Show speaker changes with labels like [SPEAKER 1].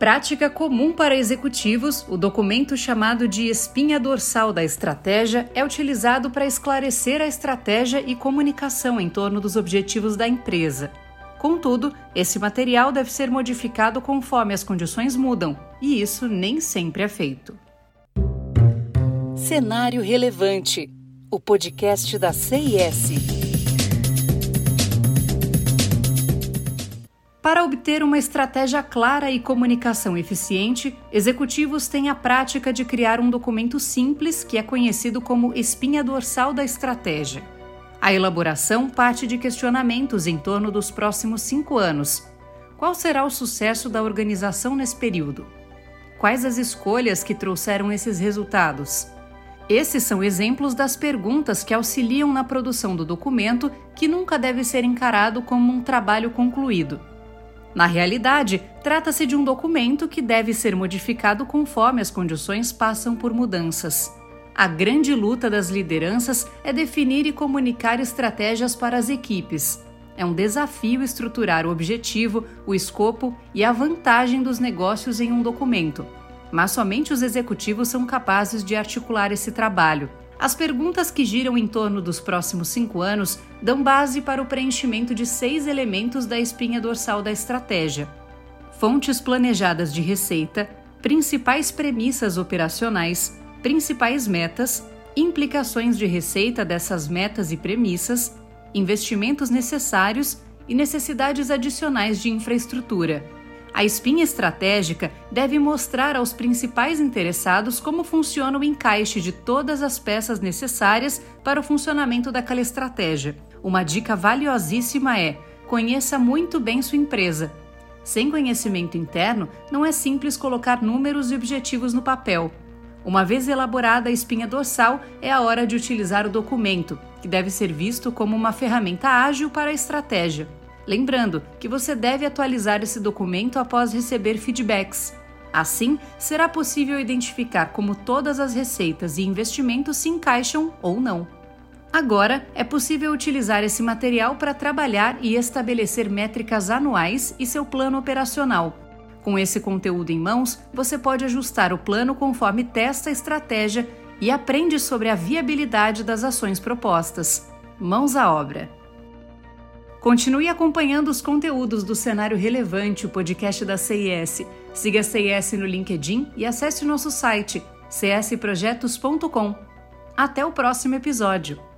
[SPEAKER 1] Prática comum para executivos, o documento chamado de espinha dorsal da estratégia é utilizado para esclarecer a estratégia e comunicação em torno dos objetivos da empresa. Contudo, esse material deve ser modificado conforme as condições mudam, e isso nem sempre é feito.
[SPEAKER 2] Cenário Relevante o podcast da CIS.
[SPEAKER 1] Para obter uma estratégia clara e comunicação eficiente, executivos têm a prática de criar um documento simples que é conhecido como espinha dorsal da estratégia. A elaboração parte de questionamentos em torno dos próximos cinco anos. Qual será o sucesso da organização nesse período? Quais as escolhas que trouxeram esses resultados? Esses são exemplos das perguntas que auxiliam na produção do documento, que nunca deve ser encarado como um trabalho concluído. Na realidade, trata-se de um documento que deve ser modificado conforme as condições passam por mudanças. A grande luta das lideranças é definir e comunicar estratégias para as equipes. É um desafio estruturar o objetivo, o escopo e a vantagem dos negócios em um documento. Mas somente os executivos são capazes de articular esse trabalho. As perguntas que giram em torno dos próximos cinco anos dão base para o preenchimento de seis elementos da espinha dorsal da estratégia: fontes planejadas de receita, principais premissas operacionais, principais metas, implicações de receita dessas metas e premissas, investimentos necessários e necessidades adicionais de infraestrutura. A espinha estratégica deve mostrar aos principais interessados como funciona o encaixe de todas as peças necessárias para o funcionamento daquela estratégia. Uma dica valiosíssima é: conheça muito bem sua empresa. Sem conhecimento interno, não é simples colocar números e objetivos no papel. Uma vez elaborada a espinha dorsal, é a hora de utilizar o documento, que deve ser visto como uma ferramenta ágil para a estratégia. Lembrando que você deve atualizar esse documento após receber feedbacks. Assim, será possível identificar como todas as receitas e investimentos se encaixam ou não. Agora, é possível utilizar esse material para trabalhar e estabelecer métricas anuais e seu plano operacional. Com esse conteúdo em mãos, você pode ajustar o plano conforme testa a estratégia e aprende sobre a viabilidade das ações propostas. Mãos à obra! Continue acompanhando os conteúdos do Cenário Relevante, o podcast da CIS. Siga a CIS no LinkedIn e acesse o nosso site csprojetos.com. Até o próximo episódio.